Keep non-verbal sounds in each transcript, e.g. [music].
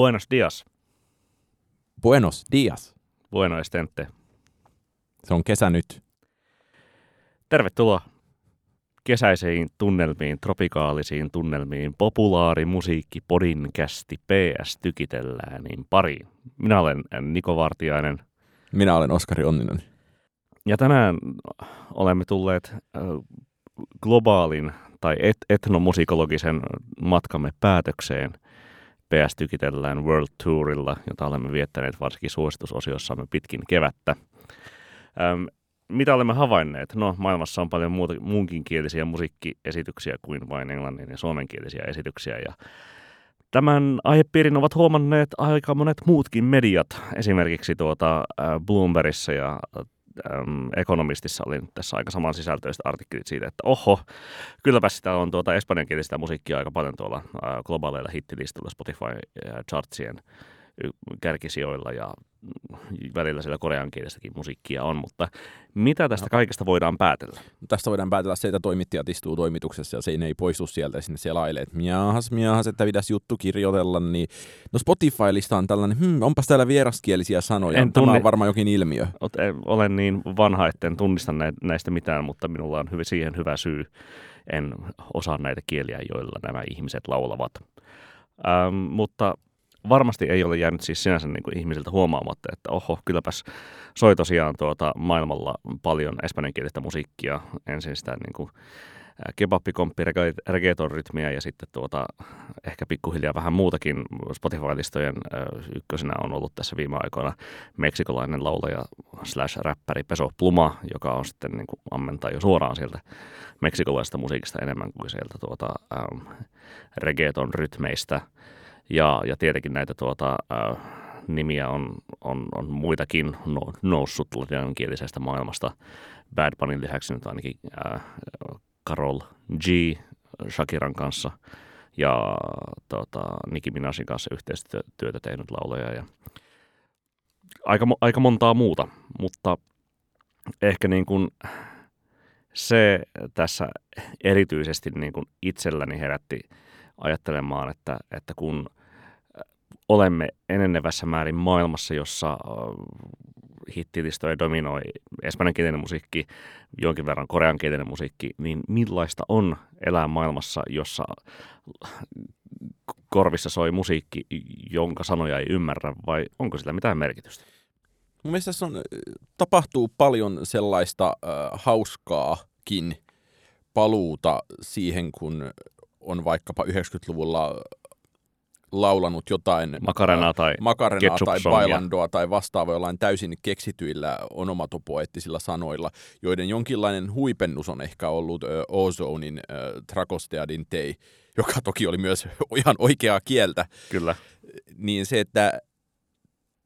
Buenos dias. Buenos dias. Bueno estente. Se on kesä nyt. Tervetuloa kesäisiin tunnelmiin, tropikaalisiin tunnelmiin, populaarimusiikki, podinkästi, PS tykitellään niin pariin. Minä olen Niko Vartiainen. Minä olen Oskari Onninen. Ja tänään olemme tulleet globaalin tai et- etnomusikologisen matkamme päätökseen PS Tykitellään World Tourilla, jota olemme viettäneet varsinkin suositusosiossamme pitkin kevättä. Öm, mitä olemme havainneet? No, maailmassa on paljon muuta, muunkinkielisiä musiikkiesityksiä kuin vain englannin ja suomenkielisiä esityksiä. Ja tämän aihepiirin ovat huomanneet aika monet muutkin mediat. Esimerkiksi tuota Bloombergissa ja ähm, Economistissa oli tässä aika saman sisältöistä artikkelit siitä, että oho, kylläpä sitä on tuota espanjankielistä musiikkia aika paljon tuolla äh, globaaleilla hittilistalla Spotify-chartsien kärkisijoilla ja välillä siellä koreankielistäkin musiikkia on, mutta mitä tästä kaikesta voidaan päätellä? Tästä voidaan päätellä se, että toimittajat istuu toimituksessa ja se ei poistu sieltä ja sinne selailee, että miahas, miahas, että pitäisi juttu kirjoitella, niin no Spotify-lista on tällainen, hmm, onpas täällä vieraskielisiä sanoja, en tunni... tämä on varmaan jokin ilmiö. Olen niin vanha, etten tunnista näistä mitään, mutta minulla on hyvin, siihen hyvä syy. En osaa näitä kieliä, joilla nämä ihmiset laulavat. Ähm, mutta varmasti ei ole jäänyt siis sinänsä niin kuin ihmisiltä huomaamatta, että oho, kylläpäs soi tosiaan tuota maailmalla paljon espanjankielistä musiikkia. Ensin sitä niin kuin kebabikomppi, reggaeton rytmiä ja sitten tuota, ehkä pikkuhiljaa vähän muutakin. Spotify-listojen ykkösenä on ollut tässä viime aikoina meksikolainen laulaja slash räppäri Peso Pluma, joka on sitten niin kuin ammentaa jo suoraan sieltä meksikolaisesta musiikista enemmän kuin sieltä tuota, ähm, reggaeton rytmeistä – ja, ja tietenkin näitä tuota, äh, nimiä on, on, on muitakin no, noussut latinankielisestä maailmasta. Bad Bunnyn lisäksi nyt ainakin äh, Carol G. Shakiran kanssa ja tuota, Nicki Minajin kanssa yhteistyötä tehnyt laulaja ja aika, aika montaa muuta, mutta ehkä niin kuin se tässä erityisesti niin kuin itselläni herätti ajattelemaan, että, että kun – olemme enenevässä määrin maailmassa, jossa hittilistoja dominoi espanjankielinen musiikki, jonkin verran koreankielinen musiikki, niin millaista on elää maailmassa, jossa korvissa soi musiikki, jonka sanoja ei ymmärrä, vai onko sillä mitään merkitystä? Mun mielestä tässä on, tapahtuu paljon sellaista äh, hauskaakin paluuta siihen, kun on vaikkapa 90-luvulla laulanut jotain makarenaa tai, makarenaa tai bailandoa tai vastaavaa jollain täysin keksityillä onomatopoettisilla sanoilla, joiden jonkinlainen huipennus on ehkä ollut ö, Ozonin ö, Trakosteadin tei, joka toki oli myös [laughs] ihan oikeaa kieltä. Kyllä. Niin se, että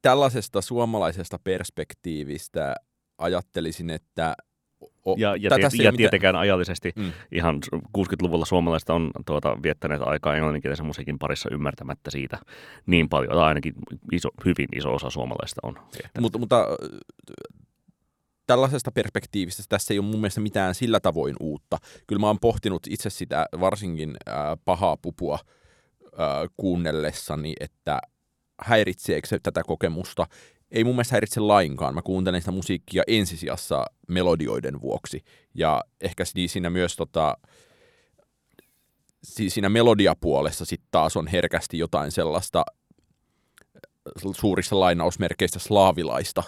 tällaisesta suomalaisesta perspektiivistä ajattelisin, että O, ja, ja, tiet, ja tietenkään ajallisesti mm. ihan 60-luvulla suomalaiset on tuota, viettäneet aikaa englanninkielisen musiikin parissa ymmärtämättä siitä niin paljon, tai ainakin iso, hyvin iso osa suomalaista on Mutta, mutta tällaisesta perspektiivistä tässä ei ole mun mielestä mitään sillä tavoin uutta. Kyllä mä oon pohtinut itse sitä varsinkin äh, pahaa pupua äh, kuunnellessani, että häiritseekö se tätä kokemusta, ei mun mielestä häiritse lainkaan. Mä kuuntelen sitä musiikkia ensisijassa melodioiden vuoksi. Ja ehkä siinä myös tota, siinä melodiapuolessa sitten taas on herkästi jotain sellaista suurissa lainausmerkeistä slaavilaista,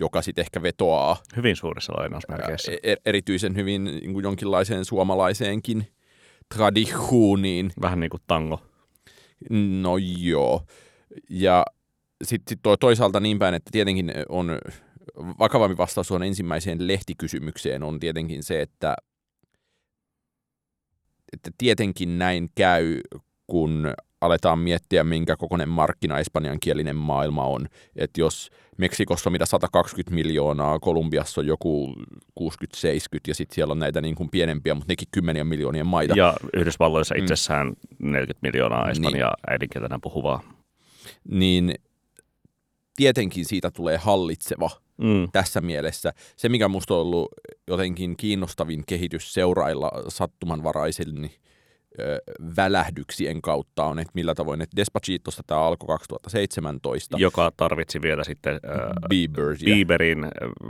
joka sitten ehkä vetoaa. Hyvin suurissa lainausmerkeissä. Er, erityisen hyvin niin jonkinlaiseen suomalaiseenkin tradihuuniin. Vähän niin kuin tango. No joo. Ja sitten sit toisaalta niin päin, että tietenkin on vakavampi vastaus on ensimmäiseen lehtikysymykseen on tietenkin se, että, että tietenkin näin käy, kun aletaan miettiä, minkä kokoinen markkina espanjankielinen maailma on. Että jos Meksikossa on mitä 120 miljoonaa, Kolumbiassa on joku 60-70 ja sitten siellä on näitä niin kuin pienempiä, mutta nekin kymmeniä miljoonia maita. Ja Yhdysvalloissa mm. itsessään mm. 40 miljoonaa espanjaa niin, äidinkieltenä puhuvaa. Niin tietenkin siitä tulee hallitseva mm. tässä mielessä. Se, mikä musta on ollut jotenkin kiinnostavin kehitys seurailla sattumanvaraisen niin välähdyksien kautta on, että millä tavoin, että Despacitosta tämä alkoi 2017. Joka tarvitsi vielä sitten äh, Bieber, ja- Bieberin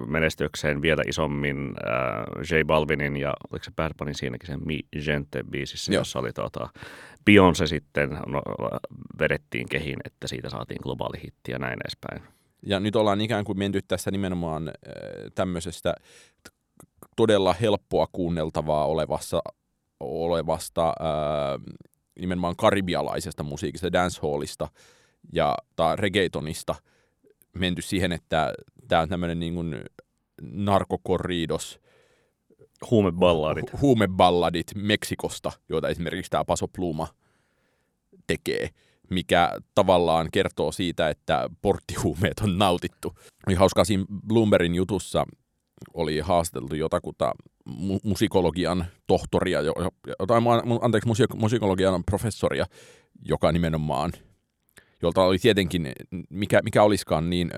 menestykseen vielä isommin äh, J Balvinin ja oliko se Bad Bunny siinäkin sen Mi Gente biisissä, Joo. jossa oli tota, Beyoncé sitten no, vedettiin kehiin, että siitä saatiin globaali hitti ja näin edespäin. Ja nyt ollaan ikään kuin menty tässä nimenomaan äh, tämmöisestä todella helppoa kuunneltavaa olevassa, olevasta äh, nimenomaan karibialaisesta musiikista, dancehallista ja tai reggaetonista menty siihen, että tämä on tämmöinen niin kuin narkokorridos, Huumeballadit. hu- huumeballadit Meksikosta, joita esimerkiksi tämä Paso Pluma tekee, mikä tavallaan kertoo siitä, että porttihuumeet on nautittu. Oli hauskaa siinä Bloombergin jutussa oli haastateltu jotakuta mu- musikologian tohtoria, tai anteeksi, musik- musikologian professoria, joka nimenomaan, jolta oli tietenkin, mikä, mikä olisikaan niin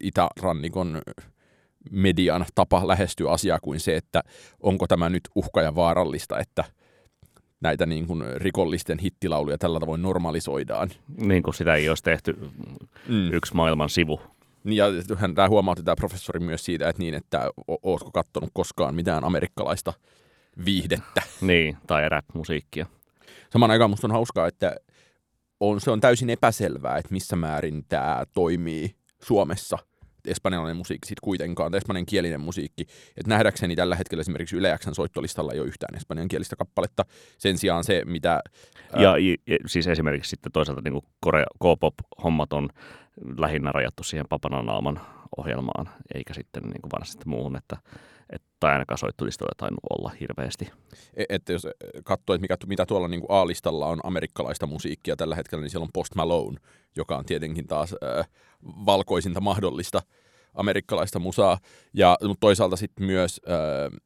itärannikon median tapa lähestyä asiaa kuin se, että onko tämä nyt uhka ja vaarallista, että näitä niin kuin rikollisten hittilauluja tällä tavoin normalisoidaan. Niin kuin sitä ei olisi tehty Mm. yksi maailman sivu. Niin, Ja hän tämä huomautti tämä professori myös siitä, että niin, että ootko kattonut koskaan mitään amerikkalaista viihdettä. Niin, tai rap-musiikkia. Samaan aikaan musta on hauskaa, että on, se on täysin epäselvää, että missä määrin tämä toimii Suomessa espanjalainen musiikki sitten kuitenkaan, tai espanjan kielinen musiikki. Et nähdäkseni tällä hetkellä esimerkiksi Yle Xn soittolistalla ei ole yhtään espanjan kielistä kappaletta. Sen sijaan se, mitä... ää, Ja, ja, ja siis esimerkiksi sitten toisaalta niin Korea, K-pop-hommat on lähinnä rajattu siihen Papananaaman ohjelmaan, eikä sitten niin kuin varsinaisesti muuhun, että, että tai ainakaan soittolistoja tainnut olla hirveästi. E- että jos katsoo, että mikä, mitä tuolla niin A-listalla on amerikkalaista musiikkia tällä hetkellä, niin siellä on Post Malone, joka on tietenkin taas äh, valkoisinta mahdollista amerikkalaista musaa. Ja mutta toisaalta sitten myös äh,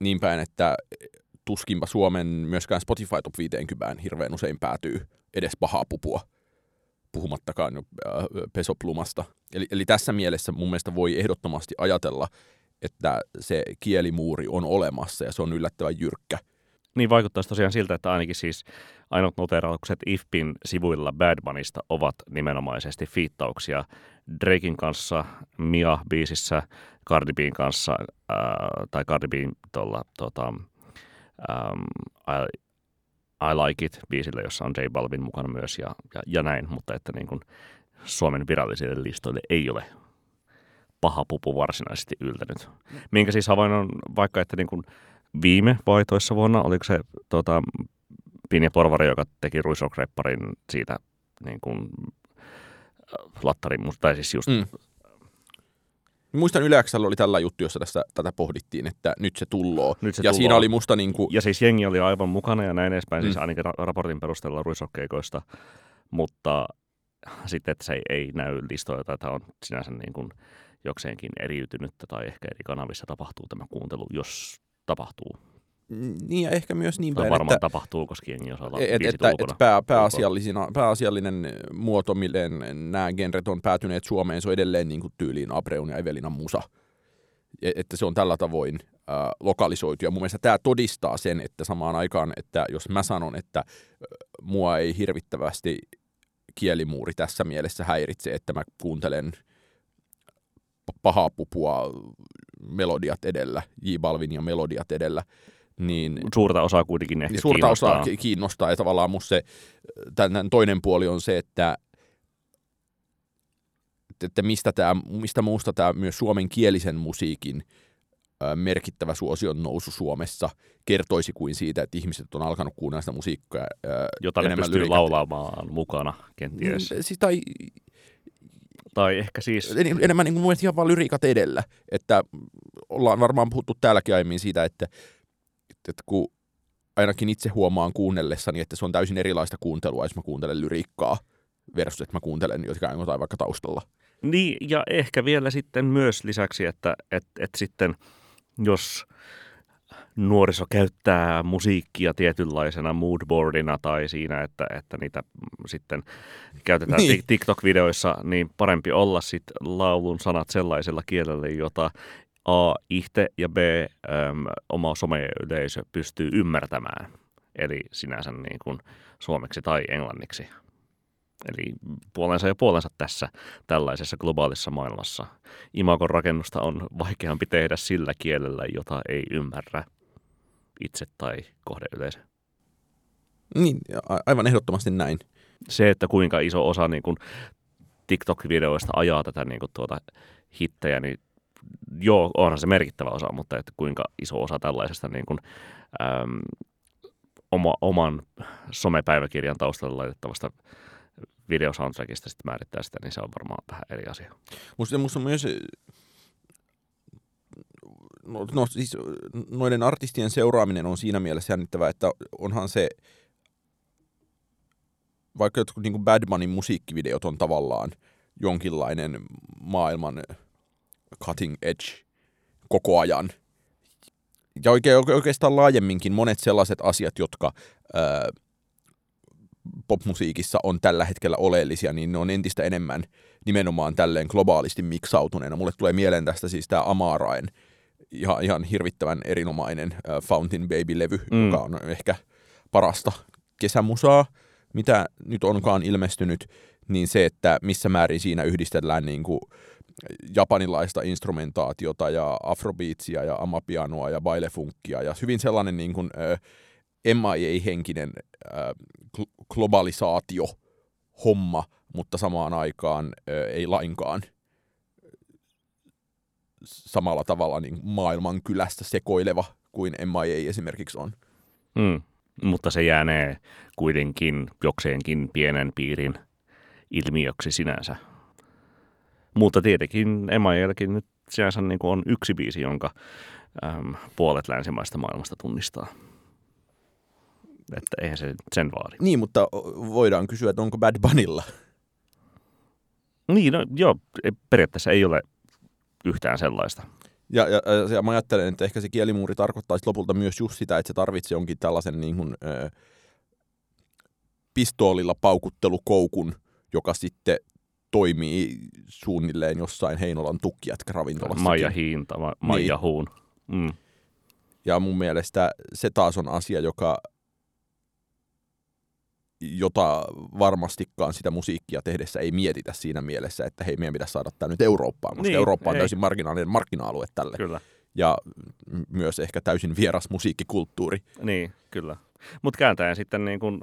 niin päin, että tuskinpa Suomen myöskään Spotify Top 50 hirveän usein päätyy edes pahaa pupua, puhumattakaan äh, pesoplumasta. Eli, eli tässä mielessä mun mielestä voi ehdottomasti ajatella, että se kielimuuri on olemassa ja se on yllättävän jyrkkä. Niin vaikuttaisi tosiaan siltä, että ainakin siis ainut noteraukset IFPin sivuilla Bad Bunnysta ovat nimenomaisesti fiittauksia Drakein kanssa, Mia-biisissä, Cardi B:n kanssa, ää, tai Cardi B:n tuolla, tota, I, I Like It-biisillä, jossa on J Balvin mukana myös ja, ja, ja näin, mutta että niin kuin Suomen virallisille listoille ei ole paha pupu varsinaisesti yltänyt. Minkä siis havainnon vaikka, että niin kuin viime vai toissa vuonna, oliko se tota, Pinja Porvari, joka teki Ruisrock-repparin siitä niin kuin, lattarin, tai siis just Mm. Muistan Yle Xllä oli tällä juttu, jossa tästä, tätä pohdittiin, että nyt se tulloo. Nyt se ja tulloo. siinä oli musta niin kuin, Ja siis jengi oli aivan mukana ja näin edespäin, mm. siis Mm. ainakin ra- raportin perusteella ruisokkeikoista, mutta sitten, että se ei, ei näy listoilla, tai tämä on sinänsä niin kuin jokseenkin eriytynyttä tai ehkä eri kanavissa tapahtuu tämä kuuntelu, jos tapahtuu. niin ja ehkä myös niin päin, varmaan että, tapahtuu, koska jengi osaa et, että, biisit että, että pää, pääasiallisina, pääasiallinen muoto, miten nämä genret on päätyneet Suomeen, se on edelleen niin kuin tyyliin Abreun ja Evelinan musa. E- Että se on tällä tavoin äh, lokalisoitu. Ja mun mielestä tämä todistaa sen, että samaan aikaan, että jos mä sanon, että äh, mua ei hirvittävästi kielimuuri tässä mielessä häiritse, että mä kuuntelen pahaa pupua melodiat edellä, J Balvin ja melodiat edellä, niin Suurta osaa kuitenkin ehkä niin suurta osaa kiinnostaa. ki- kiinnostaa ja tavallaan musta se, tämän, toinen puoli on se, että että- mistä, tää, mistä muusta tämä myös suomenkielisen musiikin merkittävä suosion nousu Suomessa kertoisi kuin siitä, että ihmiset on alkanut kuunnella sitä musiikkaa jota ne pystyy lyriikat- laulaamaan mukana kenties. Mm, Siis, tai Tai ehkä siis, en- enemmän niin kuin ihan vaan lyriikat edellä. Että ollaan varmaan puhuttu täälläkin aiemmin siitä, että, että kun ainakin itse huomaan kuunnellessani, että se on täysin erilaista kuuntelua, jos mä kuuntelen lyriikkaa versus, että mä kuuntelen jotain, jotain vaikka taustalla. niin ja ehkä vielä sitten myös lisäksi, että et, et sitten jos nuoriso käyttää musiikkia tietynlaisena moodboardina tai siinä, että, että niitä sitten käytetään Niin. TikTok-videoissa, niin parempi olla sitten laulun sanat sellaisella kielellä, jota A, itse ja B, äm, oma someyleisö pystyy ymmärtämään. eli sinänsä niin kuin suomeksi tai englanniksi. Eli puolensa ja puolensa tässä tällaisessa globaalissa maailmassa. Imagon rakennusta on vaikeampi tehdä sillä kielellä, jota ei ymmärrä itse tai kohdeyleisö. Niin, aivan ehdottomasti näin. Se, että kuinka iso osa niin kuin TikTok-videoista ajaa tätä niin kuin tuota hittejä, niin joo, onhan se merkittävä osa, mutta että kuinka iso osa tällaisesta niin kuin, äm, oma, oman somepäiväkirjan taustalla laitettavasta videosoundtrackista sitten määrittää sitä, niin se on varmaan vähän eri asia. Musta, musta myös no, no siis noiden artistien seuraaminen on siinä mielessä jännittävää, että onhan se, vaikka jotkut niin kuin Bad Bunnyn musiikkivideot on tavallaan jonkinlainen maailman cutting edge koko ajan. Ja oikein, oikeastaan laajemminkin monet sellaiset asiat, jotka ää, popmusiikissa on tällä hetkellä oleellisia, niin ne on entistä enemmän nimenomaan tälleen globaalisti miksautuneena. Mulle tulee mieleen tästä siis tämä Amaraen ihan, ihan hirvittävän erinomainen äh, Fountain Baby-levy, mm. joka on ehkä parasta kesämusaa, mitä nyt onkaan ilmestynyt, niin se, että missä määrin siinä yhdistellään niin kuin japanilaista instrumentaatiota ja afrobeatsia ja amapianoa ja bailefunkkia ja hyvin sellainen niin kuin, äh, MIA-henkinen äh, globalisaatio homma, mutta samaan aikaan äh, ei lainkaan samalla tavalla niin maailman kylästä sekoileva kuin MIA esimerkiksi on. Mm, mutta se jäänee kuitenkin jokseenkin pienen piirin ilmiöksi sinänsä. Mutta tietenkin MIAlläkin nyt sinänsä niin on yksi biisi, jonka äm, puolet länsimaista maailmasta tunnistaa. Että eihän se sen vaadi. Niin, mutta voidaan kysyä, että onko Bad Bunnylla? Niin, no joo, periaatteessa ei ole yhtään sellaista. Ja, ja, ja mä ajattelen, että ehkä se kielimuuri tarkoittaisi lopulta myös just sitä, että se tarvitsee jonkin tällaisen niin kuin, ö, pistoolilla paukuttelukoukun, joka sitten toimii suunnilleen jossain Heinolan tukkijätkä-ravintolassa. Maija Hiinta, ma- Maija niin. Huun. Mm. Ja mun mielestä se taas on asia, joka jota varmastikaan sitä musiikkia tehdessä ei mietitä siinä mielessä, että hei, meidän pitäisi saada tämä nyt Eurooppaan, koska niin, Eurooppa on ei. täysin marginaalinen markkina-alue tälle. Kyllä. Ja myös ehkä täysin vieras musiikkikulttuuri. Niin, kyllä. Mutta kääntäen sitten, niin kuin,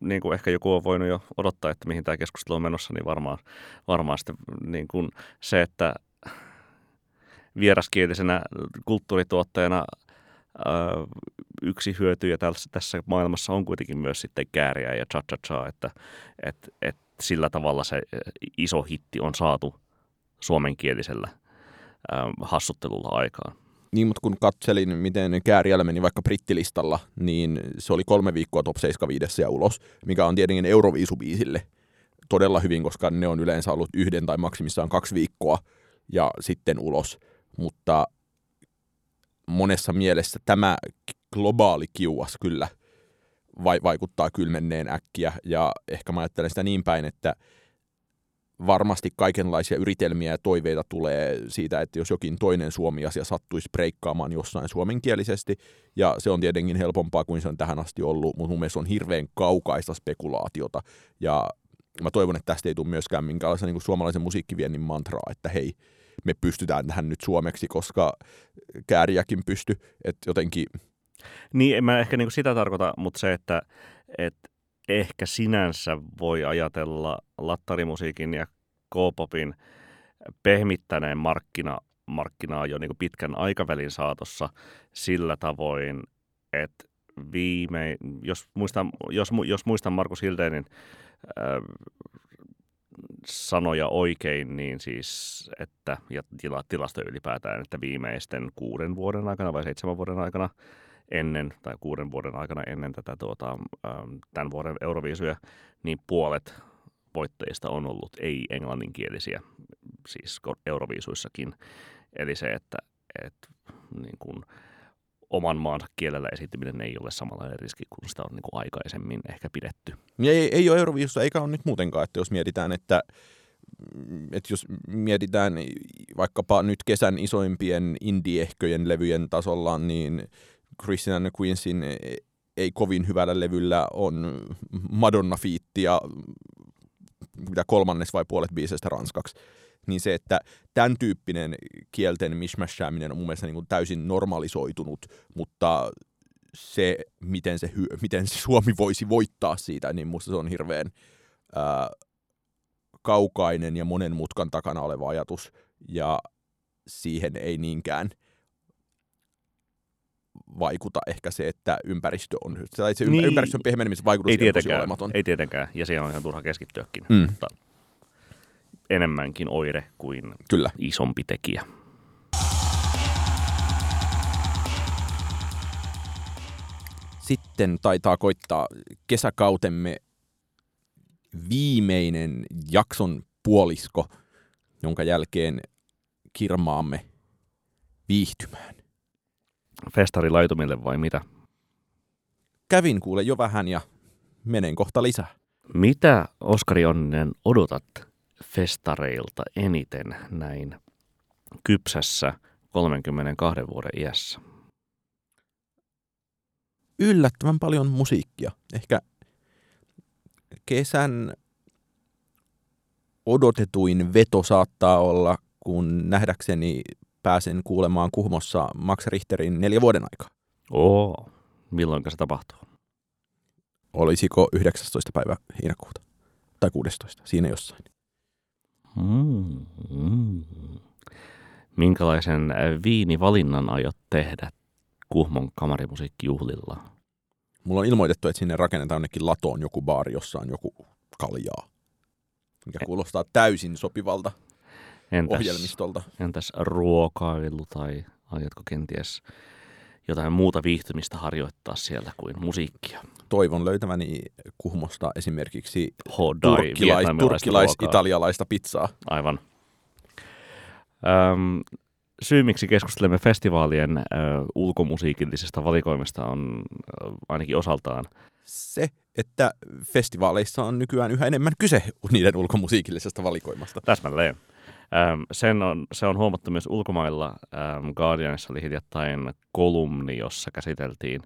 niin kuin ehkä joku on voinut jo odottaa, että mihin tämä keskustelu on menossa, niin varmaan, varmaan sitten niin kuin se, että vieraskielisenä kulttuurituottajana yksi hyötyjä tässä, maailmassa on kuitenkin myös sitten kääriä ja cha cha cha, että et, et sillä tavalla se iso hitti on saatu suomenkielisellä ähm, hassuttelulla aikaan. Niin, mutta kun katselin, miten Kääriällä meni vaikka brittilistalla, niin se oli kolme viikkoa top 75 ja ulos, mikä on tietenkin Euroviisubiisille todella hyvin, koska ne on yleensä ollut yhden tai maksimissaan kaksi viikkoa ja sitten ulos. Mutta monessa mielessä tämä globaali kiuas kyllä vai, vaikuttaa kylmenneen äkkiä. Ja ehkä mä ajattelen sitä niin päin, että varmasti kaikenlaisia yritelmiä ja toiveita tulee siitä, että jos jokin toinen suomi-asia sattuisi breikkaamaan jossain suomenkielisesti, ja se on tietenkin helpompaa kuin se on tähän asti ollut, mutta mun mielestä on hirveän kaukaista spekulaatiota, ja mä toivon, että tästä ei tule myöskään minkäänlaista niin suomalaisen musiikkiviennin mantraa, että hei, me pystytään tähän nyt suomeksi, koska kääriäkin pysty, että jotenkin... Niin, en mä ehkä niin sitä tarkoita, mutta se, että, että ehkä sinänsä voi ajatella lattarimusiikin ja K-popin pehmittäneen markkina, markkinaa jo niin pitkän aikavälin saatossa sillä tavoin, että viime, jos muistan, jos, jos muistan Markus Hildenin äh, sanoja oikein, niin siis, että, ja tila, tilasto ylipäätään, että viimeisten kuuden vuoden aikana vai seitsemän vuoden aikana ennen, tai kuuden vuoden aikana ennen tätä tuota, tämän vuoden Euroviisuja, niin puolet voittajista on ollut ei-englanninkielisiä, siis Euroviisuissakin. Eli se, että, että niin kuin, oman maansa kielellä esiintyminen ei ole samanlainen riski kuin sitä on niin kuin aikaisemmin ehkä pidetty. Ei, ei ole Euroviisussa eikä ole nyt muutenkaan, että jos mietitään, että, että jos mietitään vaikkapa nyt kesän isoimpien indie-ehköjen levyjen tasolla, niin Christian and Queensin ei kovin hyvällä levyllä on Madonna fiitti ja mitä kolmannes vai puolet biiseistä ranskaksi. Niin se, että tämän tyyppinen kielten mishmashääminen on mun mielestä niin kuin täysin normalisoitunut, mutta se, miten, se, miten se Suomi voisi voittaa siitä, niin musta se on hirveän ää, kaukainen ja monen mutkan takana oleva ajatus, ja siihen ei niinkään vaikuta ehkä se, että ympäristö on, tai se niin, ympäristön pehmenemisen vaikutus ei tietenkään, olematon. Ei tietenkään, ja siihen on ihan turha keskittyäkin, mm. mutta enemmänkin oire kuin Kyllä. isompi tekijä. Sitten taitaa koittaa kesäkautemme viimeinen jakson puolisko, jonka jälkeen kirmaamme viihtymään. Festarilaitumille vai mitä? Kävin kuule jo vähän ja menen kohta lisää. Mitä, Oskari Onninen, odotat festareilta eniten näin kypsässä 32 vuoden iässä? Yllättävän paljon musiikkia. Ehkä kesän odotetuin veto saattaa olla, kun nähdäkseni pääsen kuulemaan Kuhmossa Max Richterin neljä vuoden aikaa. Oo, milloin se tapahtuu? Olisiko 19. päivä heinäkuuta? Tai 16, siinä jossain. Mm, mm. Minkälaisen viinivalinnan aiot tehdä Kuhmon kamarimusiikkijuhlilla? Mulla on ilmoitettu, että sinne rakennetaan jonnekin latoon joku baari, jossa on joku kaljaa. Mikä kuulostaa täysin sopivalta entäs, ohjelmistolta. Entäs ruokailu tai aiotko kenties jotain muuta viihtymistä harjoittaa siellä kuin musiikkia? Toivon löytäväni Kuhmosta esimerkiksi Hodai, turkkilais, turkkilais-italialaista pizzaa. Aivan. Öm, syy, miksi keskustelemme festivaalien ö, ulkomusiikillisesta valikoimista on ö, ainakin osaltaan se, että festivaaleissa on nykyään yhä enemmän kyse niiden ulkomusiikillisesta valikoimasta. Täsmälleen. Ähm, sen on, se on huomattu myös ulkomailla. Ähm, Guardianissa oli hiljattain kolumni, jossa käsiteltiin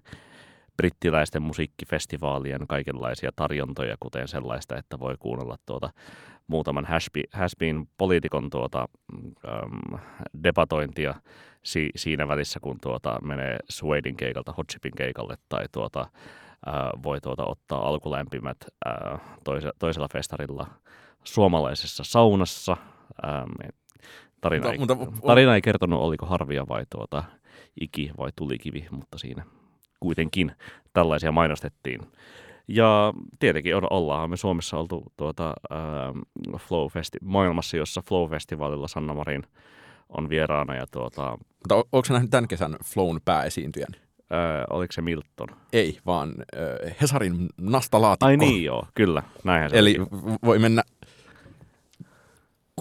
brittiläisten musiikkifestivaalien kaikenlaisia tarjontoja, kuten sellaista, että voi kuunnella tuota muutaman Hasbin poliitikon tuota, äm, debatointia si- siinä välissä, kun tuota menee Suedin keikalta Hotchipin keikalle tai tuota, voi tuota ottaa alkulämpimät toise- toisella festarilla suomalaisessa saunassa – Ähm, tarina, ei, mutta, mutta, tarina ei kertonut, oliko harvia vai tuota, iki vai tulikivi, mutta siinä kuitenkin tällaisia mainostettiin. Ja tietenkin ollaan me Suomessa oltu tuota, ähm, Flow Festi- maailmassa, jossa Flow-festivaalilla Sanna Marin on vieraana. Ja tuota, mutta onko se nähnyt tämän kesän Flown pääesiintyjän? Öö, oliko se Milton? Ei, vaan äh, Hesarin nastalaatikko. Ai niin joo, kyllä. Näinhän se Eli oli. voi mennä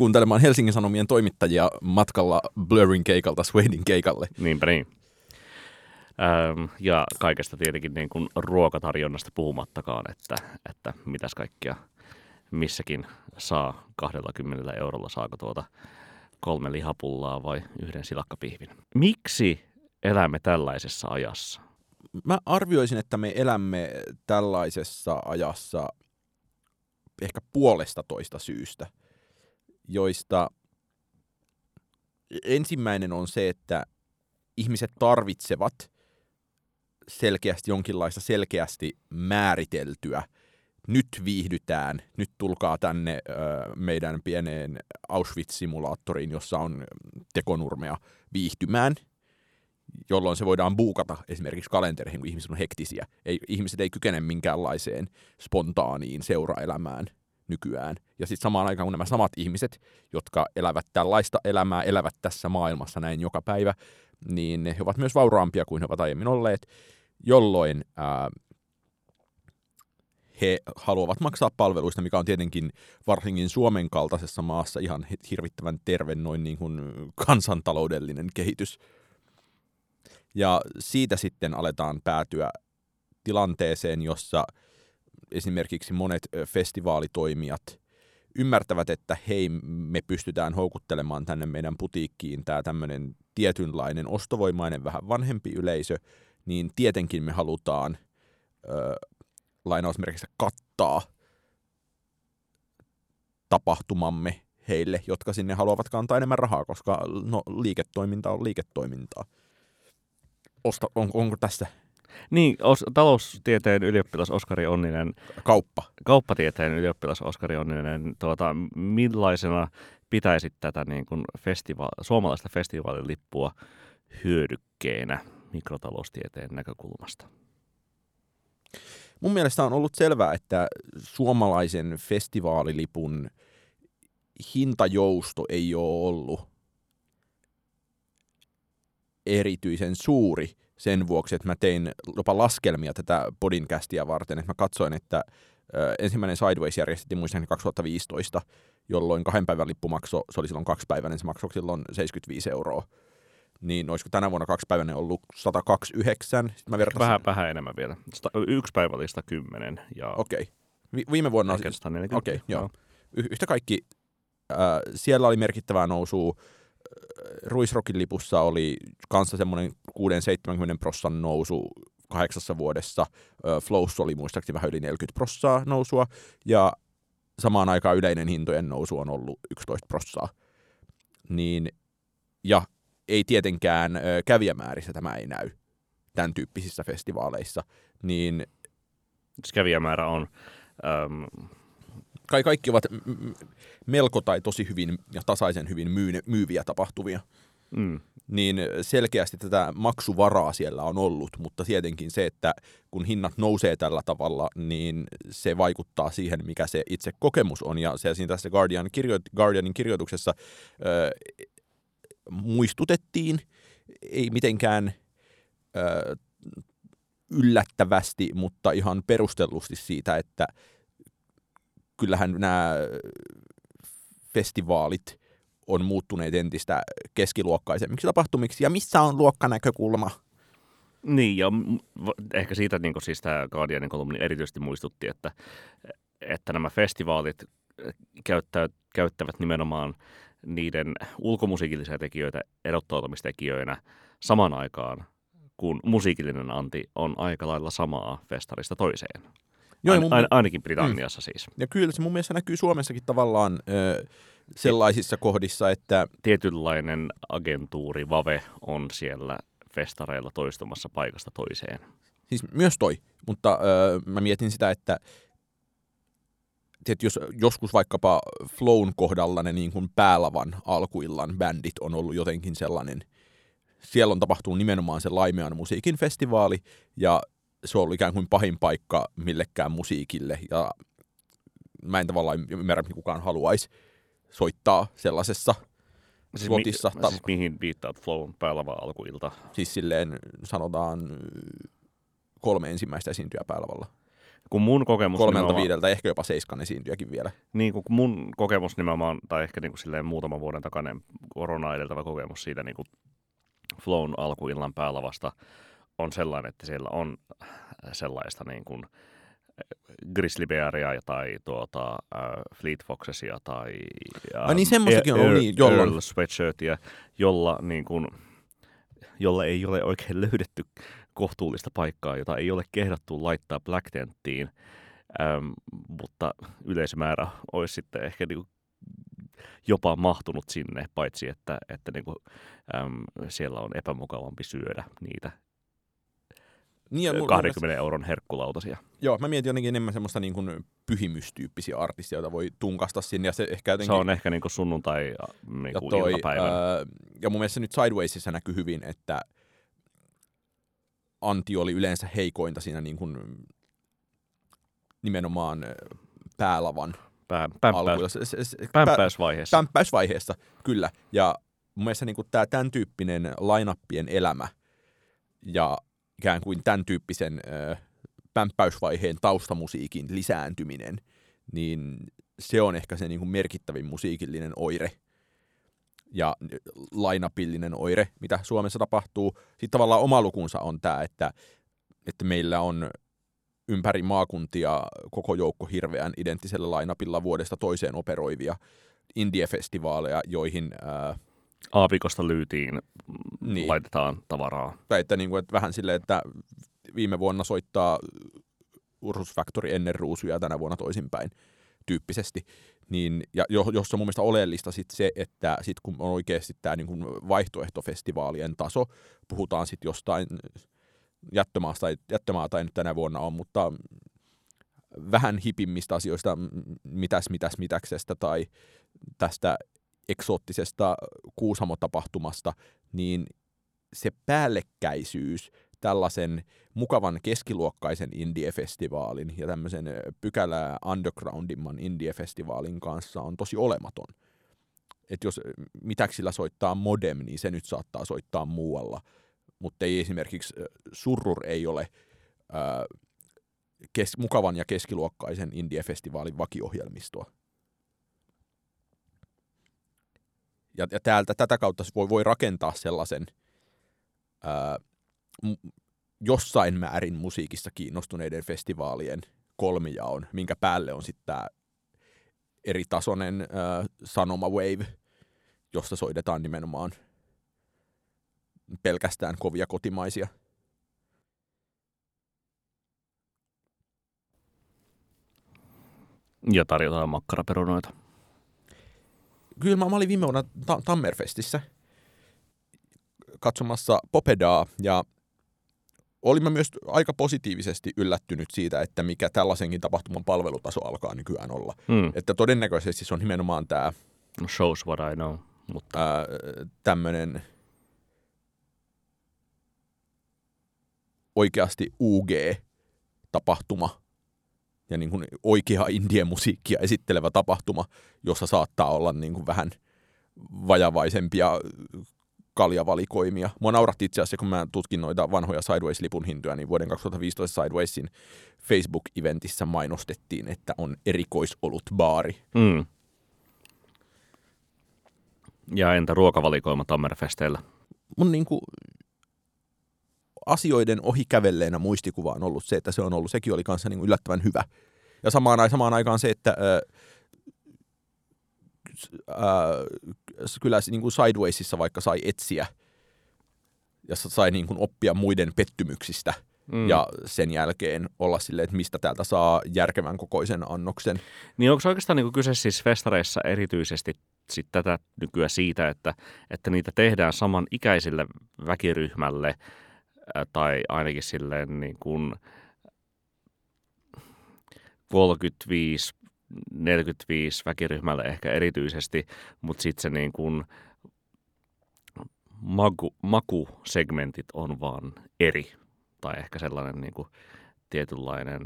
kuuntelemaan Helsingin Sanomien toimittajia matkalla Blurrin keikalta Swadein keikalle. Niinpä niin. Ähm, ja kaikesta tietenkin niin kuin ruokatarjonnasta puhumattakaan, että, että mitäs kaikkia missäkin saa 20 eurolla, saako tuota kolme lihapullaa vai yhden silakkapihvin. Miksi elämme tällaisessa ajassa? Mä arvioisin, että me elämme tällaisessa ajassa ehkä puolesta toista syystä – joista ensimmäinen on se, että ihmiset tarvitsevat selkeästi jonkinlaista selkeästi määriteltyä. Nyt viihdytään, nyt tulkaa tänne ö, meidän pieneen Auschwitz-simulaattoriin, jossa on tekonurmea viihtymään, jolloin se voidaan buukata esimerkiksi kalenteriin, kun ihmiset on hektisiä. Ei, ihmiset ei kykene minkäänlaiseen spontaaniin seuraelämään – nykyään. Ja sitten samaan aikaan, kun nämä samat ihmiset, jotka elävät tällaista elämää, elävät tässä maailmassa näin joka päivä, niin he ovat myös vauraampia kuin he ovat aiemmin olleet, jolloin ää, he haluavat maksaa palveluista, mikä on tietenkin varsinkin Suomen kaltaisessa maassa ihan hirvittävän terve noin niin kuin kansantaloudellinen kehitys. Ja siitä sitten aletaan päätyä tilanteeseen, jossa – esimerkiksi monet festivaalitoimijat ymmärtävät, että hei, me pystytään houkuttelemaan tänne meidän putiikkiin tämä tämmöinen tietynlainen ostovoimainen, vähän vanhempi yleisö, niin tietenkin me halutaan ö, lainausmerkistä kattaa tapahtumamme heille, jotka sinne haluavat kantaa enemmän rahaa, koska no, liiketoiminta on liiketoimintaa. Osta, on, onko tässä Niin, os, taloustieteen ylioppilas Oskari Onninen, kauppa? kauppatieteen ylioppilas Oskari Onninen, tuota, millaisena pitäisit tätä niin kuin festivaali, suomalaista festivaalilippua hyödykkeenä mikrotaloustieteen näkökulmasta? Mun mielestä on ollut selvää, että suomalaisen festivaalilipun hintajousto ei ole ollut erityisen suuri sen vuoksi, että mä tein jopa laskelmia tätä podcastia varten, että mä katsoin, että ensimmäinen Sideways järjestettiin muistaakseni 2015, jolloin kahden päivän lippu maksoi, se oli silloin kaksipäiväinen, se maksoi silloin 75 euroa. Niin olisiko tänä vuonna kaksipäiväinen ollut 129? Sitten mä vertasin, Vähän, vähän enemmän vielä. Sta, yksi päivälistä kymmenen ja Okei. Vi- viime vuonna ehkä 140. Okei, joo. y- yhtä kaikki, äh, siellä oli merkittävää nousua. Ruisrokin lipussa oli kanssa semmoinen 6-70 prossan nousu kahdeksassa vuodessa. Flows oli muistaakseni vähän yli 40 prossaa nousua. Ja samaan aikaan yleinen hintojen nousu on ollut 11 prossaa. Niin, ja ei tietenkään kävijämäärissä tämä ei näy tämän tyyppisissä festivaaleissa. Niin kävijämäärä on äm, kai kaikki ovat melko tai tosi hyvin ja tasaisen hyvin myy- myyviä tapahtumia, mm, niin selkeästi tätä maksuvaraa siellä on ollut, mutta tietenkin se, että kun hinnat nousee tällä tavalla, niin se vaikuttaa siihen, mikä se itse kokemus on. Ja se siinä tässä Guardian kirjo- Guardianin kirjoituksessa ö, muistutettiin, ei mitenkään ö, yllättävästi, mutta ihan perustellusti siitä, että kyllähän nämä festivaalit on muuttuneet entistä keskiluokkaisemmiksi tapahtumiksi. Ja missä on luokkanäkökulma? Niin, ja ehkä siitä niin kuin siis tämä Guardianin kolumni erityisesti muistutti, että, että nämä festivaalit käyttää, käyttävät nimenomaan niiden ulkomusiikillisia tekijöitä erottautumistekijöinä samaan aikaan, kun musiikillinen anti on aika lailla samaa festarista toiseen. Joo, ja Ain, mun- ain, ainakin Britanniassa mm. siis. Ja kyllä se mun mielestä näkyy Suomessakin tavallaan ö, sellaisissa kohdissa, että Tietynlainen agentuuri, Vave, on siellä festareilla toistumassa paikasta toiseen. Siis myös toi, mutta öö, mä mietin sitä, että tiedät, jos joskus vaikkapa Flown kohdalla ne niin kuin päälavan alkuillan bändit on ollut jotenkin sellainen, siellä on tapahtunut nimenomaan se Laimean musiikin festivaali, ja se on ollut ikään kuin pahin paikka millekään musiikille, ja mä en tavallaan ymmärrä, että kukaan haluaisi soittaa sellaisessa Siis, slotissa. mi, siis mihin viittaat Flown päälava alkuilta? siis silleen sanotaan kolme ensimmäistä esiintyjää päälavalla. Kun mun kokemus kolmelta nimenomaan- viideltä, ehkä jopa seiskan esiintyjäkin vielä. Niin kuin mun kokemus nimenomaan, tai ehkä niin kuin silleen muutaman vuoden takainen korona edeltävä kokemus siitä niin kuin Flown alkuillan päälavasta on sellainen, että siellä on sellaista niin kuin Grizzly Bearia tai tuota, äh, Fleet Foxesia tai äh, Ai niin, semmoistakin on niin, jolla... Earl Sweatshirtia, jolla, niin kuin, jolla ei ole oikein löydetty kohtuullista paikkaa, jota ei ole kehdattu laittaa Black Tenttiin, ähm, mutta yleisömäärä olisi sitten ehkä niin kuin jopa mahtunut sinne, paitsi että, että niin kuin, äm, siellä on epämukavampi syödä niitä Niin, ja mun- 20 euron herkkulautasia. Joo, mä mietin jotenkin enemmän semmoista niin kuin pyhimystyyppisiä artisteja, joita voi tunkasta sinne, ja se ehkä jotenkin... Se on ehkä niin kuin sunnuntai niin ja, kuin toi, iltapäivän. ää, ja mun mielestä nyt Sidewaysissa näkyy hyvin, että Anti oli yleensä heikointa siinä niin kuin nimenomaan ää, päälavan Pää, pämppäys, alkuilla. Se- se- se- pää- pämppäysvaiheessa. pämppäysvaiheessa, kyllä. Ja mun mielestä niin tämä tämän tyyppinen lainappien elämä ja ikään kuin tämän tyyppisen pämppäysvaiheen taustamusiikin lisääntyminen, niin se on ehkä se niin kuin merkittävin musiikillinen oire ja lainapillinen oire, mitä Suomessa tapahtuu. Sitten tavallaan oma lukunsa on tämä, että, että meillä on ympäri maakuntia koko joukko hirveän identtisellä lainapilla vuodesta toiseen operoivia indie-festivaaleja, joihin ää, Aapikosta lyytiin Niin. niin. laitetaan tavaraa. tai että, niin kuin, että vähän silleen, että viime vuonna soittaa Ursus Factory ennen ruusuja ja tänä vuonna toisinpäin tyyppisesti. Niin, ja jossa on mun mielestä oleellista sit se, että sit kun on oikeasti tämä niin vaihtoehtofestivaalien taso, puhutaan sitten jostain jättömaasta, jättömaata ei nyt tänä vuonna on, mutta vähän hipimmistä asioista, mitäs mitäs mitäksestä tai tästä eksoottisesta Kuusamo-tapahtumasta, niin se päällekkäisyys tällaisen mukavan keskiluokkaisen indie-festivaalin ja tämmöisen pykälää undergroundimman indie-festivaalin kanssa on tosi olematon. Että jos mitäksillä soittaa modem, niin se nyt saattaa soittaa muualla, mutta ei esimerkiksi Surrur ei ole ää, kes, mukavan ja keskiluokkaisen indie-festivaalin vakiohjelmistoa. Ja, ja täältä tätä kautta voi, voi rakentaa sellaisen ää, jossain määrin musiikissa kiinnostuneiden festivaalien kolmijaon, minkä päälle on sitten tämä eri tasoinen ää, sanoma wave, jossa soitetaan nimenomaan pelkästään kovia kotimaisia – Ja tarjotaan makkaraperunoita. Kyllä mä, mä olin viime vuonna ta- Tammerfestissä katsomassa Popedaa ja olin myös aika positiivisesti yllättynyt siitä, että mikä tällaisenkin tapahtuman palvelutaso alkaa nykyään olla. Hmm. Että todennäköisesti se on nimenomaan tämä... No shows what I know. Mutta... tämmöinen oikeasti UG-tapahtuma, ja niin kuin oikeaa indie-musiikkia esittelevä tapahtuma, jossa saattaa olla niin kuin vähän vajavaisempia kaljavalikoimia. Mua nauratti itse asiassa, kun mä tutkin noita vanhoja Sideways-lipun hintoja, niin vuoden 2015 Sidewaysin Facebook-eventissä mainostettiin, että on erikoisolut baari. Mm. Ja entä ruokavalikoima Tammerfesteillä? Mun niin kuin asioiden ohi kävelleenä muistikuva on ollut se, että se on ollut, sekin oli kanssa niin yllättävän hyvä. Ja samaan, samaan aikaan se, että ää, ää, kyllä niin kuin Sidewaysissa vaikka sai etsiä ja sai niin kuin oppia muiden pettymyksistä mm. ja sen jälkeen olla silleen, että mistä täältä saa järkevän kokoisen annoksen. Niin onko oikeastaan niin kyse siis festareissa erityisesti sit tätä nykyään siitä, että, että niitä tehdään saman ikäisille väkiryhmälle – tai ainakin silleen niin kuin 35 45 väkiryhmälle ehkä erityisesti, mutta sitten se niin kuin maku, makusegmentit on vaan eri. Tai ehkä sellainen niin kuin tietynlainen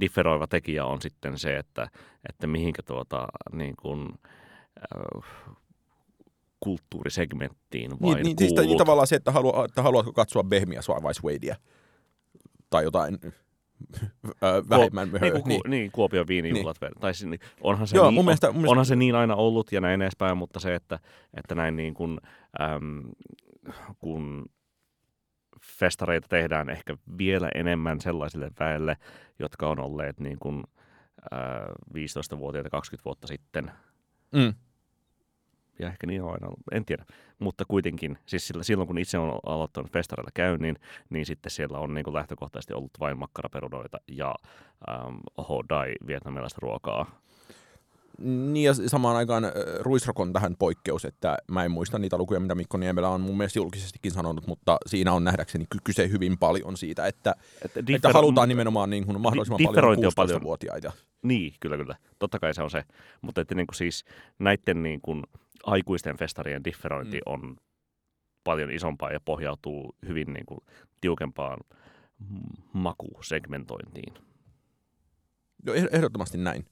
differoiva tekijä on sitten se, että, että mihinkä tuota, niin kuin, kulttuurisegmenttiin vain niin, niin, siis tavallaan se, että, haluat, että haluatko katsoa Behmiä vai Swadea tai jotain [laughs] vähemmän Kuo, niin, niin. niin, Kuopion viinijuhlat. Niin. Tai siis, onhan, se Joo, niin, mun mielestä, mun mielestä... onhan se niin aina ollut ja näin edespäin, mutta se, että, että näin niin kuin, äm, kun festareita tehdään ehkä vielä enemmän sellaisille väelle, jotka on olleet niin kuin, äh, 15-vuotiaita 20 vuotta sitten, mm ja ehkä niin on aina ollut, en tiedä. Mutta kuitenkin, siis silloin kun itse on aloittanut festareilla käynnin, niin sitten siellä on niin kuin lähtökohtaisesti ollut vain makkaraperunoita ja ähm, hodai vietnamilaista ruokaa. Niin ja samaan aikaan Ruisrock on tähän poikkeus, että mä en muista niitä lukuja, mitä Mikko Niemelä on mun mielestä julkisestikin sanonut, mutta siinä on nähdäkseni kyse hyvin paljon siitä, että, että, differ- että halutaan nimenomaan niin kuin mahdollisimman di- paljon 16-vuotiaita. Niin, kyllä, kyllä. Totta kai se on se. Mutta että niin kuin siis näiden niin kuin aikuisten festarien differointi mm. on paljon isompaa ja pohjautuu hyvin niin kuin tiukempaan makusegmentointiin. Joo, eh-, ehdottomasti näin.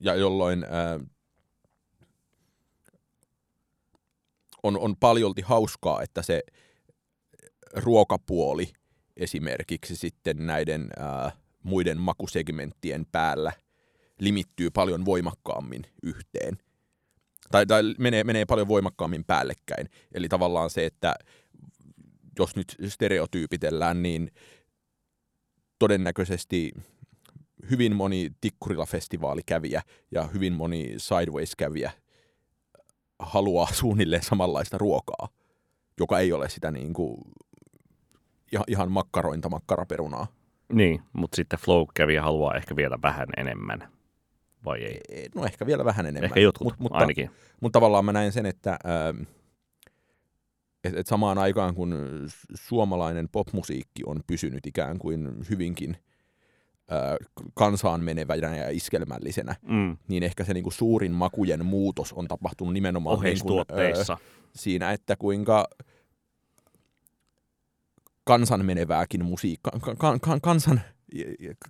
Ja jolloin ää, on, on paljolti hauskaa, että se ruokapuoli esimerkiksi sitten näiden ää, muiden makusegmenttien päällä limittyy paljon voimakkaammin yhteen tai, tai menee, menee paljon voimakkaammin päällekkäin. Eli tavallaan se, että jos nyt stereotyypitellään, niin todennäköisesti hyvin moni Tikkurila-festivaalikävijä ja hyvin moni Sideways-kävijä haluaa suunnilleen samanlaista ruokaa, joka ei ole sitä niin kuin ihan, makkarointa makkaraperunaa. Niin, mutta sitten Flow kävi ja haluaa ehkä vielä vähän enemmän. Vai ei? E- No ehkä vielä vähän enemmän. Ehkä jotkut Mut- mutta, ainakin. Mutta tavallaan mä näen sen, että ähm, et, et samaan aikaan kun suomalainen popmusiikki on pysynyt ikään kuin hyvinkin äh, kansaan menevänä ja iskelmällisenä, Mm. niin ehkä se niinku suurin makujen muutos on tapahtunut nimenomaan niin kuin, Oheistuotteissa. siinä, että kuinka kansan menevääkin musiikka, kan, kan, kansan,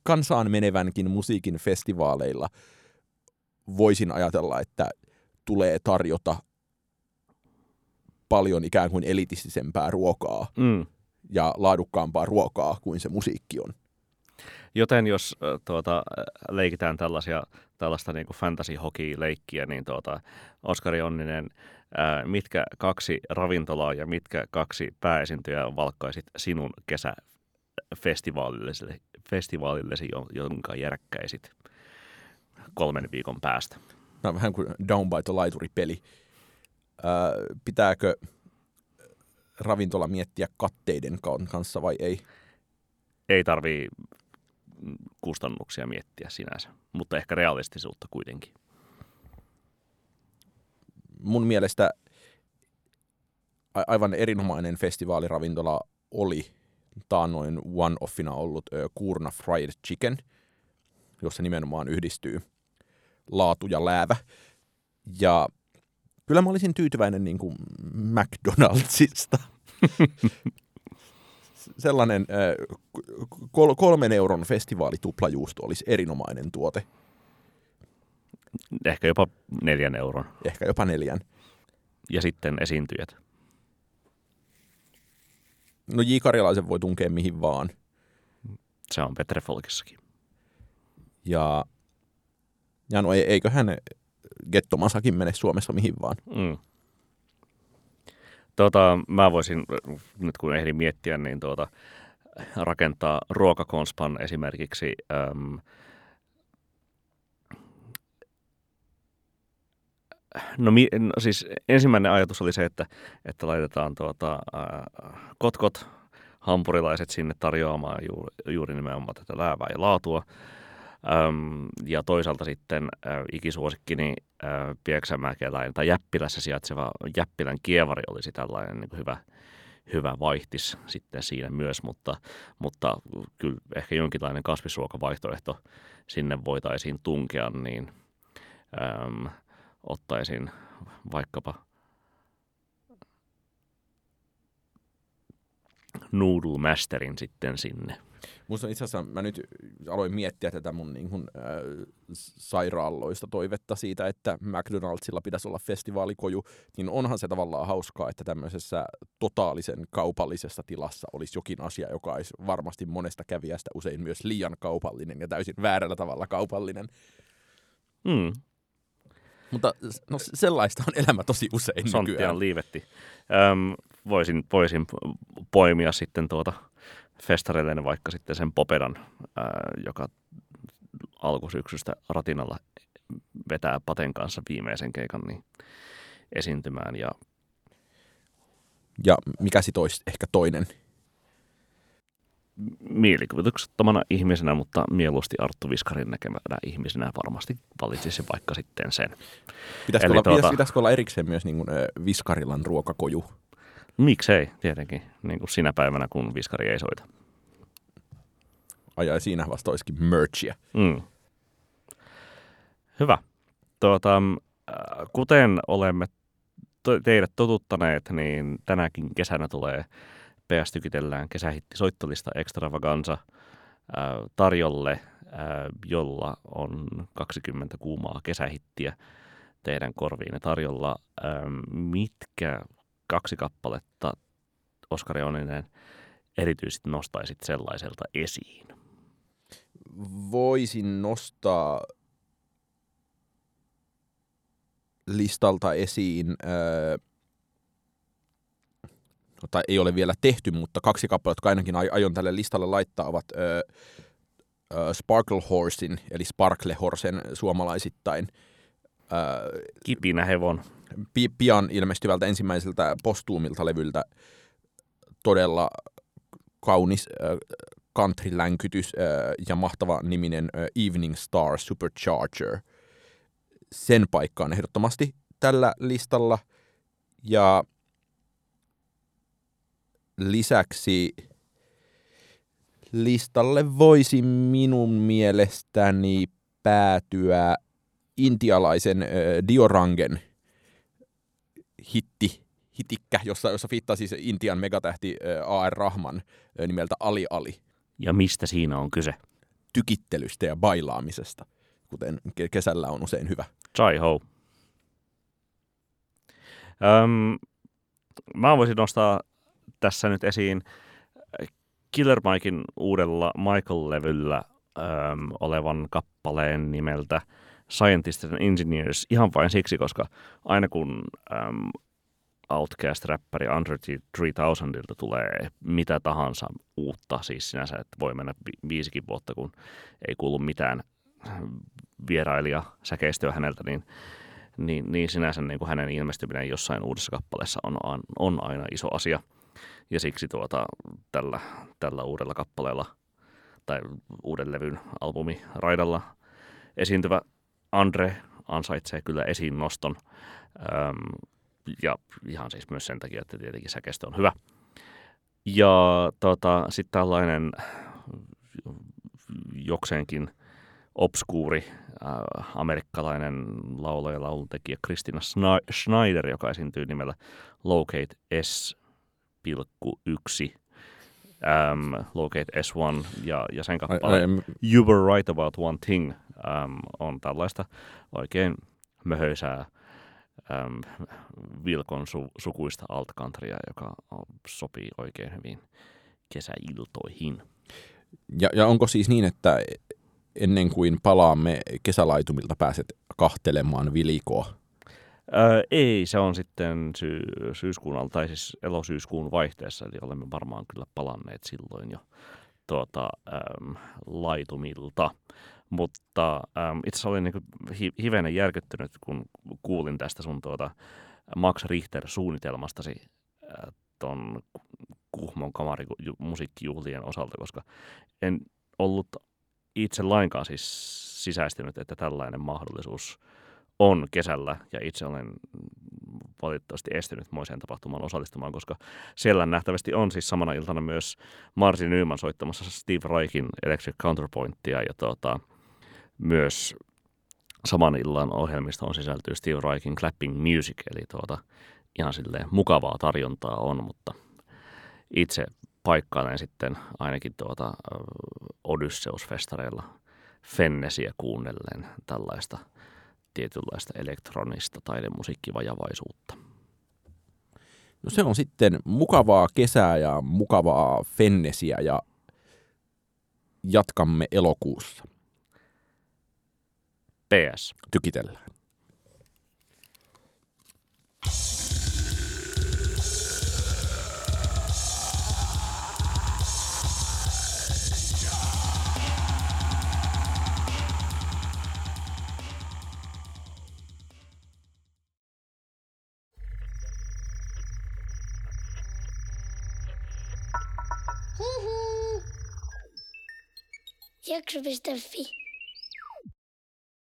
kansaan menevänkin musiikin festivaaleilla voisin ajatella, että tulee tarjota paljon ikään kuin elitistisempää ruokaa Mm. ja laadukkaampaa ruokaa kuin se musiikki on. Joten jos tuota, leikitään tällaisia, tällaista niin kuin fantasy hockey-leikkiä, niin tuota, Oskari Onninen, ää, mitkä kaksi ravintolaa ja mitkä kaksi pääesiintyjää valkkaisit sinun kesäfestivaalillesi, festivaalillesi, jo- jonka järkkäisit kolmen viikon päästä? Tämä on vähän kuin Down by the Laituri-peli. Ää, pitääkö ravintola miettiä katteiden ka- kanssa vai ei? Ei tarvii kustannuksia miettiä sinänsä, mutta ehkä realistisuutta kuitenkin. mun mielestä aivan erinomainen festivaaliravintola oli taannoin one-offina ollut ö, Kuurna Fried Chicken, jossa nimenomaan yhdistyy laatu ja läävä. Ja kyllä mä olisin tyytyväinen niin kuin McDonaldsista. [laughs] Sellainen kol- kolmen euron festivaalituplajuusto olisi erinomainen tuote, Ehkä jopa neljän euron. ehkä jopa neljän. Ja sitten esiintyjät. No J. Karjalaisen voi tunkea mihin vaan. Se on Petre Folkissakin. Ja, ja no ei- eiköhän Gettomasakin mene Suomessa mihin vaan. Mm. Tota, mä voisin, nyt kun ehdin miettiä, niin tuota, rakentaa ruokakonspan esimerkiksi äm, No, mi, no siis ensimmäinen ajatus oli se, että, että laitetaan tuota, äh, kotkot hampurilaiset sinne tarjoamaan juuri, juuri nimenomaan tätä läävää ja laatua. Öm, ja toisaalta sitten äh, ikisuosikkini äh, Pieksämäkeläin tai Jäppilässä sijaitseva Jäppilän kievari olisi tällainen niin hyvä, hyvä vaihtis sitten siinä myös, mutta, mutta kyllä ehkä jonkinlainen kasvisruokavaihtoehto sinne voitaisiin tunkea, niin äm, ottaisin vaikkapa Noodle Masterin sitten sinne. Musta itse asiassa mä nyt aloin miettiä tätä mun niin kuin, äh, sairaalloista toivetta siitä, että McDonaldsilla pitäisi olla festivaalikoju, niin onhan se tavallaan hauskaa, että tämmöisessä totaalisen kaupallisessa tilassa olisi jokin asia, joka olisi varmasti monesta kävijästä usein myös liian kaupallinen ja täysin väärällä tavalla kaupallinen. Mm, Mutta no, sellaista on elämä tosi usein Sonttia nykyään. liivetti. Öm, voisin, voisin poimia sitten tuota festareille vaikka sitten sen Popedan, ää, joka alkusyksystä ratinalla vetää Paten kanssa viimeisen keikan niin esiintymään. Ja Ja mikä sit olisi ehkä toinen? mielikuvituksettomana ihmisenä, mutta mieluusti Arttu Viskarin näkemänä ihmisenä varmasti valitsisi vaikka sitten sen. Pitäisikö, Eli olla, tuota- pitäis, pitäisikö olla erikseen myös niin kuin, Viskarilan ruokakoju? Miksei tietenkin, niin kuin sinä päivänä, kun Viskari ei soita. Ajai siinä vasta olisikin merchia. Mm. Hyvä. Tuota, äh, kuten olemme teidät totuttaneet, niin tänäkin kesänä tulee PS Tykitellään kesähitti soittolista Extravaganza äh, tarjolle, äh, jolla on 20 kuumaa kesähittiä teidän korviinne tarjolla. Mitkä kaksi kappaletta, Oskari Oninen, erityisesti nostaisit sellaiselta esiin? Voisin nostaa listalta esiin, äh, tai ei ole vielä tehty, mutta kaksi kappaletta, jotka ainakin ai- aion tälle listalle laittaa, ovat äh, äh, Sparkle Horsein, eli Sparkle Horsen suomalaisittain äh, Kipinä hevon. Pi- pian ilmestyvältä ensimmäiseltä postuumilta levyltä todella kaunis country-länkytys ja mahtava niminen Evening Star Supercharger. Sen paikka on ehdottomasti tällä listalla. Ja lisäksi listalle voisi minun mielestäni päätyä intialaisen äh, Diorangen hitti, hitikkä, jossa, jossa fittaa siis Intian megatähti äh, A.R. Rahman äh, nimeltä Ali Ali. Ja mistä siinä on kyse? Tykittelystä ja bailaamisesta, kuten ke- kesällä on usein hyvä. Jai ho. Öm, mä voisin nostaa tässä nyt esiin Killer Mikein uudella Michael-levyllä öm, olevan kappaleen nimeltä Scientists and Engineers ihan vain siksi, koska aina kun äm, Outcast-räppäri Andre 3000ilta tulee mitä tahansa uutta, siis sinänsä, että voi mennä vi- viisikin vuotta, kun ei kuulu mitään vierailija säkeistöä häneltä, niin, niin, niin sinänsä niin kuin hänen ilmestyminen jossain uudessa kappaleessa on, on aina iso asia. Ja siksi tuota, tällä, tällä uudella kappaleella tai uuden levyn albumi Raidalla esiintyvä Andre ansaitsee kyllä esiin noston. Öm, ja ihan siis myös sen takia, että tietenkin säkeistö on hyvä. Ja tota, sitten tällainen jokseenkin obskuuri äh, amerikkalainen laulaja ja lauluntekijä Kristina Schneider, joka esiintyy nimellä Locate S.1, ähm, Locate S1 ja, ja sen kappale You Were Right About One Thing ähm, on tällaista oikein möhöisää ähm, Vilkon su- sukuista altkantaria, joka sopii oikein hyvin kesäiltoihin. Ja, ja onko siis niin, että ennen kuin palaamme kesälaitumilta pääset kahtelemaan vilikoa? Öö, ei, se on sitten sy- syyskuun tai siis elosyyskuun vaihteessa, eli olemme varmaan kyllä palanneet silloin jo tuota, äm, laitumilta. Mutta äm, itse asiassa olin niin hi- hivenen järkyttynyt, kun kuulin tästä sun tuota, Max Richter-suunnitelmastasi äh, ton Kuhmon kamarimusiikkijuhlien osalta, koska en ollut itse lainkaan siis sisäistynyt, että tällainen mahdollisuus on kesällä, ja itse olen valitettavasti estynyt moiseen tapahtumaan osallistumaan, koska siellä nähtävästi on siis samana iltana myös Martin Nyman soittamassa Steve Reikin Electric Counterpointia, ja tuota, myös saman illan ohjelmistoon sisältyy Steve Reikin Clapping Music, eli tuota, ihan silleen mukavaa tarjontaa on, mutta itse paikkailen sitten ainakin tuota Odysseus-festareilla Fennesiä kuunnellen tällaista tietynlaista elektronista taidemusiikkivajavaisuutta. No se on sitten mukavaa kesää ja mukavaa Fennesiä ja jatkamme elokuussa. PS. Tykitellään. Jakso.fi